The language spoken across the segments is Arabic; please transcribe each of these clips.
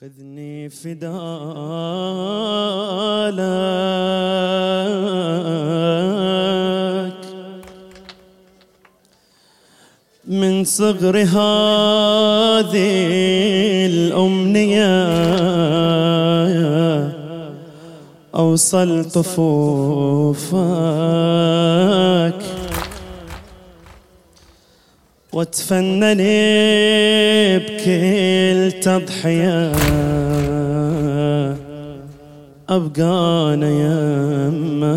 خذني فدالك. من صغر هذه الأمنية أوصل طفوفك وتفنن بكل تضحية. أبقانا يمك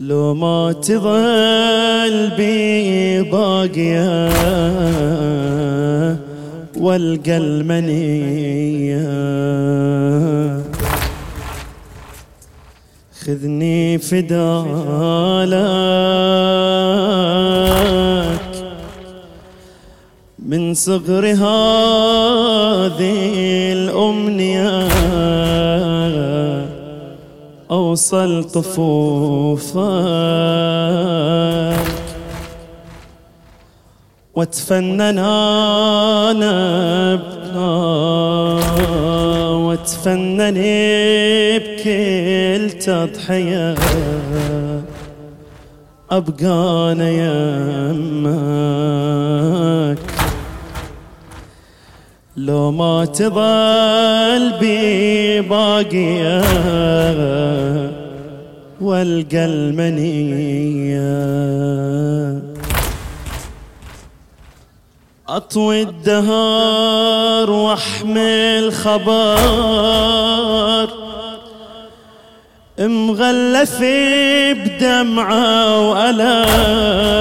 لو ما تظل بي باقية والقى المنيه خذني فدالك من صغر هذه الأمنية أوصل طفوفك واتفنن أنا بنار وتفنني بكل تضحية أبقانا يمك لو ما تظل بي باقية والقى المنية. أطوي الدهر واحمل خبر مغلف بدمعة وألم.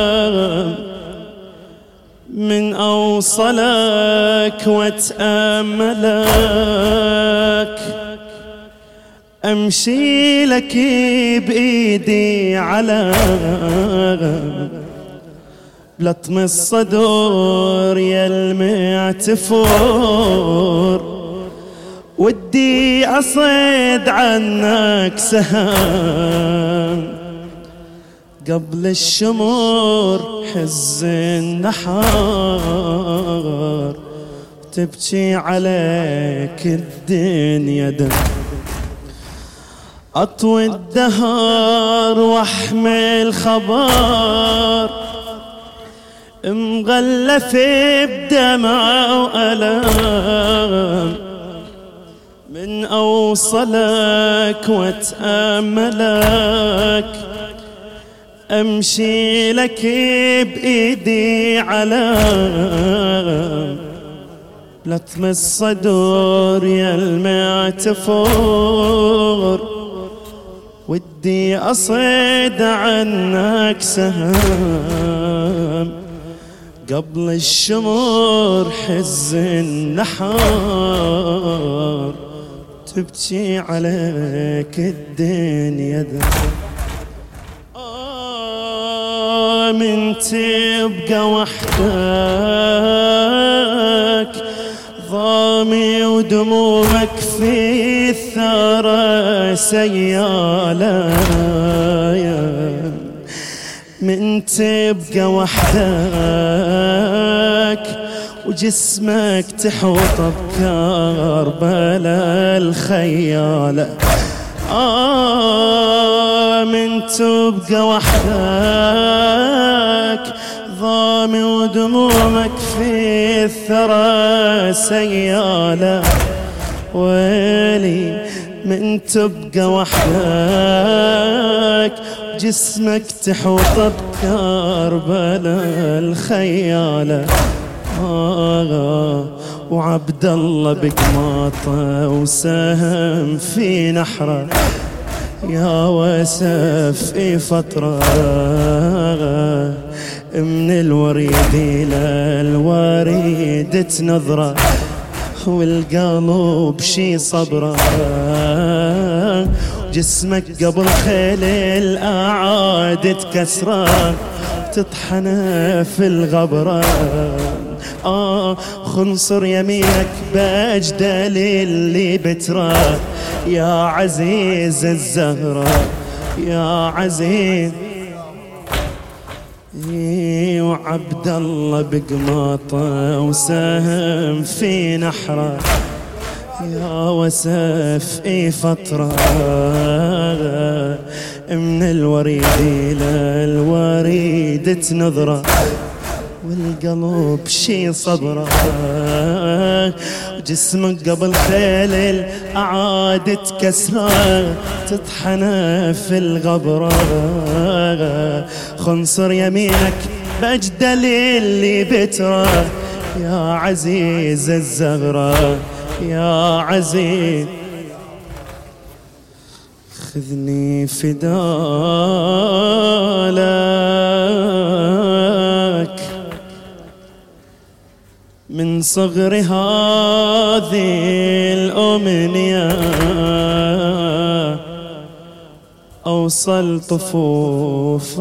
من أوصلك واتأملك أمشي لك بإيدي على لطم الصدور يا المعتفور. ودي أصيد عنك سهام. قبل الشمور حز النحار تبكي عليك الدنيا دم. أطوي الدهر واحمل خبر مغلف بدمع وألم. من أوصلك واتأملك أمشي لك بإيدي على لطم الصدور يا المعتفور ودي أصيد عنك سهام قبل الشمر حز النحار. تبكي عليك الدنيا ذا. آه من تبقى وحدك ضامي ودموعك في الثرى سيالة من تبقى وحدك وجسمك تحوط بكربلاء الخيالة آه من تبقى وحدك ضامي ودمومك في الثرى سيالة. ويلي من تبقى وحدك جسمك تحوط بكربلاء الخيالة وعبد الله بقماطه وسهم في نحرة. يا وسف في فترة. من الوريد إلى الوريد تنظره والقلب شي صبره جسمك قبل خيل الأعاد تكسره تطحن في الغبرة. آه خنصر يمينك بأجدل اللي بتراه يا عزيز الزهرة يا عزيز. وعبد الله بقماطة وسهم في نحرة. يا وسف إي فترة. من الوريد إلى الوريد تنظرة. والقلب شي صبره جسمك قبل خيل الأعاد تكسره تطحنه في الغبرة خنصر يمينك بجدل اللي بتره يا عزيز الزغرة يا عزيز. خذني فدالك من صغر هذه الأمنية. أوصل طفوفك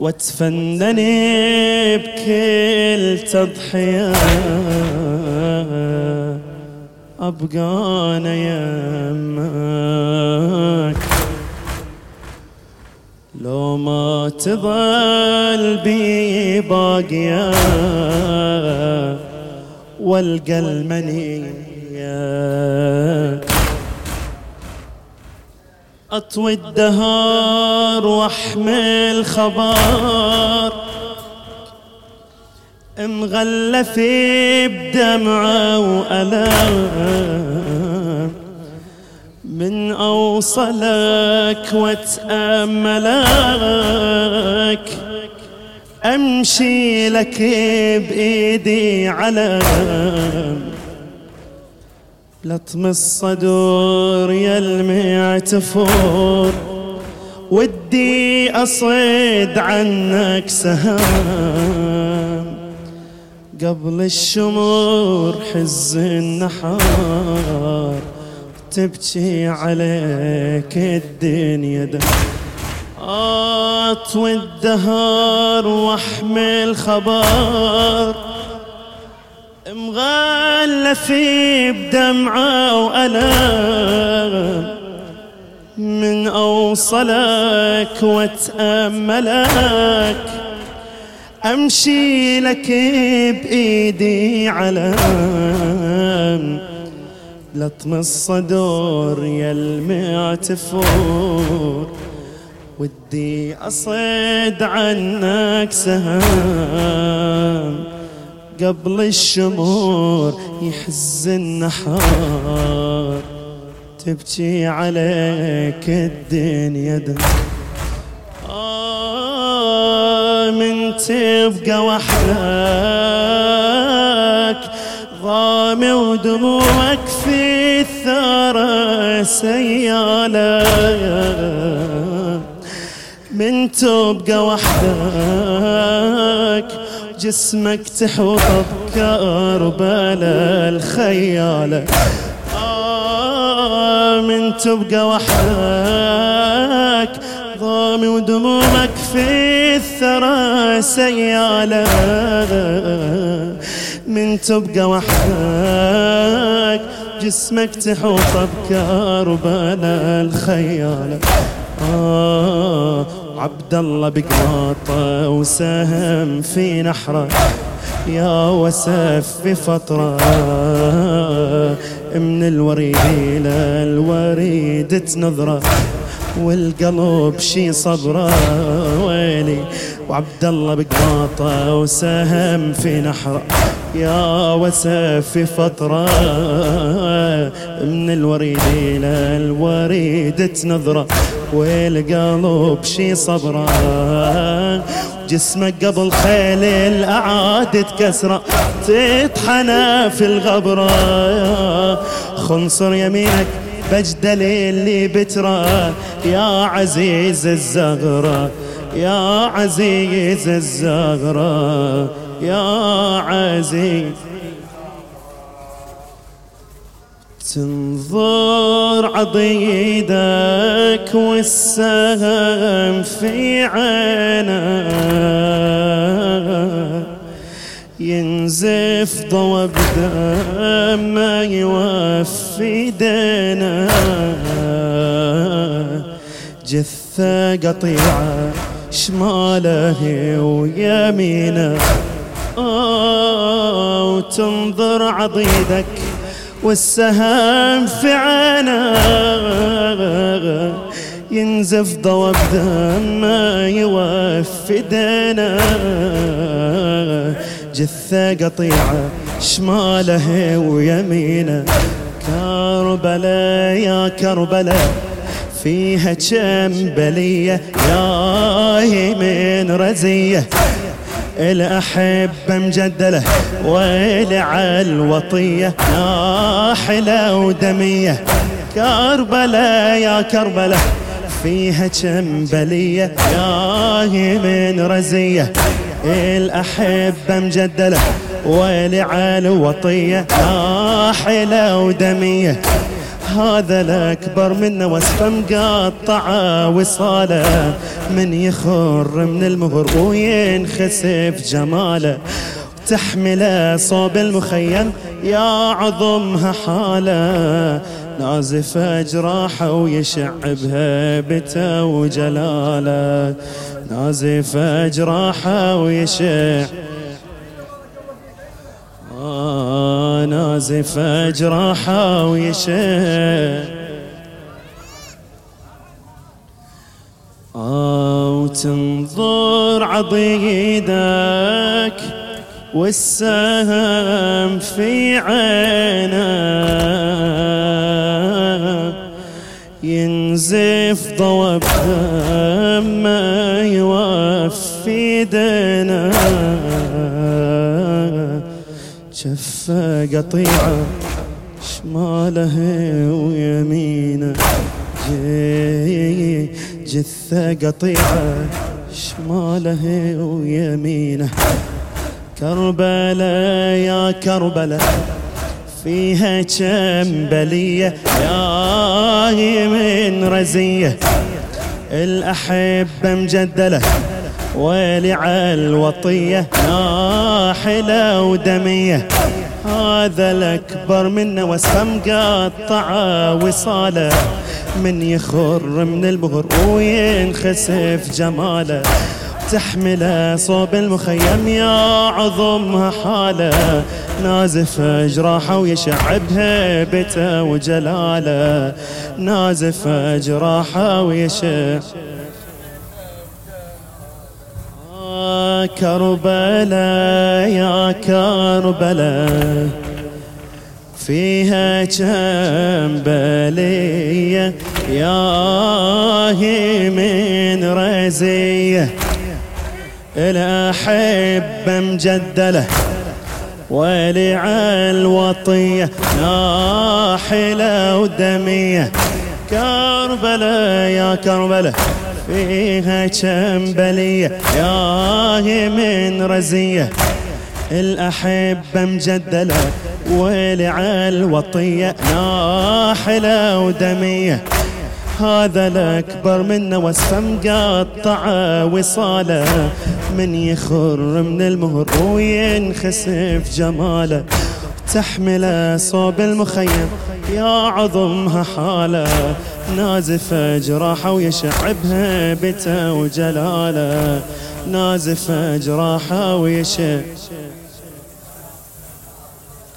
وتفنني بكل تضحية. أبقى أنا يمك. لو ما تظل بي باقية والقى المنية. أطوي الدهر وأحمل خبر مغلفي بدمعة وألم. من أوصلك واتأملك أمشي لك بإيدي علم لطم الصدور يا المعتفور ودي أصيد عنك سهام. قبل الشمور حز النحار تبكي عليك الدنيا ده. أطوي الدهر وأحمل خبر. مغلفي بدمعة وألم. من أوصلك وأتأملك. أمشي لك بإيدي علم. لطم الصدور يا المعتفور. ودي أصيد عنك سهام قبل الشمور يحز النحار. تبكي عليك الدنيا دم. آه من تبقى وحدك ضامي ودموعك سيالة. من تبقى وحدك جسمك تحوط بكربلاء الخيالة آه من تبقى وحدك ضامي ودمومك في الثرى سيالة. من تبقى وحدك جسمك تحوط بكربلاء الخيالة آه عبد الله بقماطه وسهم في نحرة. يا وسف في فترة. من الوريد إلى الوريد تنظرة. والقلب شي صبرة. وعبد الله بقماطه وسهم في نحرة. يا وسف في فترة من الوريد إلى الوريد تنظره والقلب شي صبره جسمك قبل خيل الأعاد تكسره تطحنه في الغبرة خنصر يمينك بجدل اللي بترى. يا عزيز الزغرة يا عزيز الزغرة يا عزيز. تنظر عضيدك والسهم في عينك ينزف ضوى بدم ما يوفي دينا جث جثة قطيعة. شماله ويمينه. وتنظر عضيدك والسهام في عينه. ينزف ضوى بدم ما يوفي دينا جثة قطيعة شماله ويمينه. كربلاء يا كربلاء. فيها بلية يا من رزية. الأحبة مجدلة ويلي الوطية ناحلة ودمية كربلاء يا كربلاء فيها بلية يا من رزية. الأحبة مجدلة ويلي الوطية ناحلة ودمية هذا الأكبر منا وصفه مقطعة وصالة. من يخر من المهر وينخسف جماله. تحمله صوب المخيم يا عظمها حالة. نازف جراحه ويشع بهيبته وجلاله نازف جراحه ويشع نازف جراحه ويشع وتنظر عضيدك والسهم في عينه ينزف ضوب شفة قطيعة شماله ويمينه. جثة قطيعة شماله ويمينه. كربلاء يا كربلاء فيها بلية. يا من رزية الأحبة مجدلة ويلي الوطية. ناحلة ودمية. هذا الأكبر منا وسفة مقطعة وصالة. من يخر من البهر وينخسف جماله. تحمله صوب المخيم يا عظمها حالة. نازف جراحه ويشعب هيبته وجلاله. نازف جراحه ويشع كربلاء يا كربلاء. فيها جنبلية يا هي من رزية. الأحبة مجدلة ولع الوطية. ناحلة ودمية. كربلة يا كربلة فيها جنبلية يا من رزية. الأحبة مجدلة ويلي الوطية ناحلة ودمية. هذا الأكبر منا وصفه مقطعة وصالة. من يخر من المهر وينخسف جماله. تحمله صوب المخيم. يا عظمها حالة نازف جراحة ويشع بهيبته وجلاله. نازف جراحة ويشع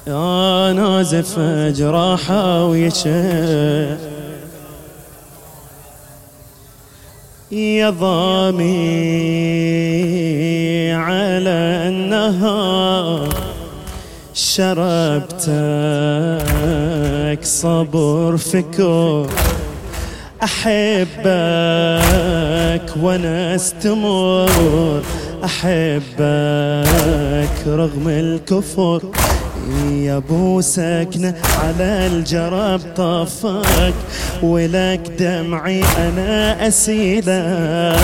يا نازف جراحة ويشع يا ضامي على النهار شربتك صبر فكر. أحبك وأنا أستمر. أحبك رغم الكفر. يا أبو سكنة على الجرب طفك ولك دمعي أنا اسيله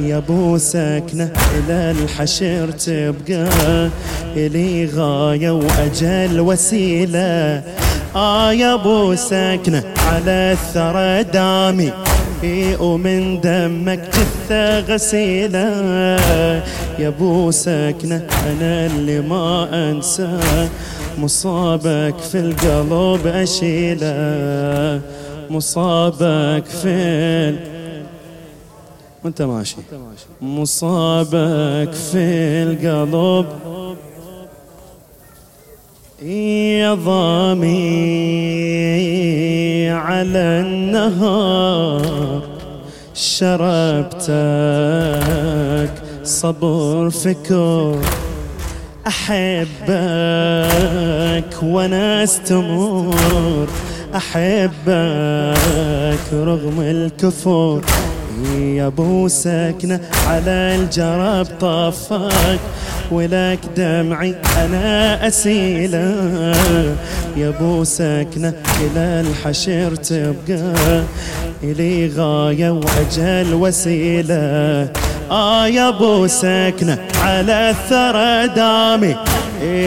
يا أبو سكنة إلى الحشر تبقى. إلي غاية وأجل وسيلة. آه أبو سكنة على الثرى دامي. ومن دمك جثة غسيلة. يا أبو سكنة أنا اللي ما أنسى مصابك في القلب أشيلة. مصابك في وأنت ماشي. مصابك في القلب. يا ضامي على النهار. شربتك صبر فكر أحبك وأنا أستمر. أحبك رغم الكفر يا أبو سكنة على الجرب طفك ولك دمعي أنا أسيلة. يا أبو سكنة إلى الحشر تبقى إلي غاية وأجل وسيلة. آه يا أبو سكنة على الثرى دامي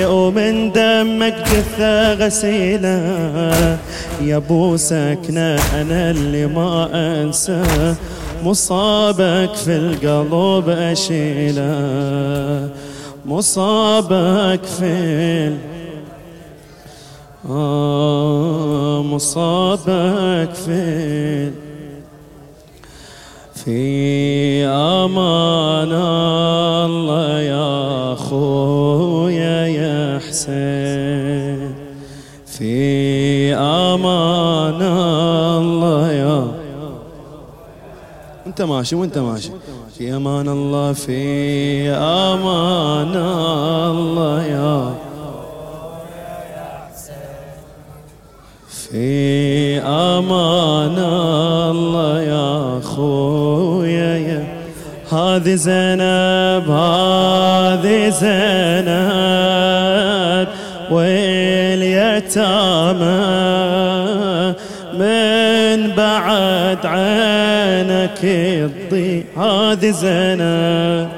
ومن دمك جثة غسيلة. يا أبو سكنة أنا اللي ما أنسى. مصابك في القلب أشيلة مصابك في آه مصابك في في أمان الله يا خويا يا حسين. انت ماشي وانت ماشي. في أمان الله في أمان الله يا في أمان الله يا خويا يا هذه زينب هذه زينب واليتامى. من بعد عينك الضي. هذه زينب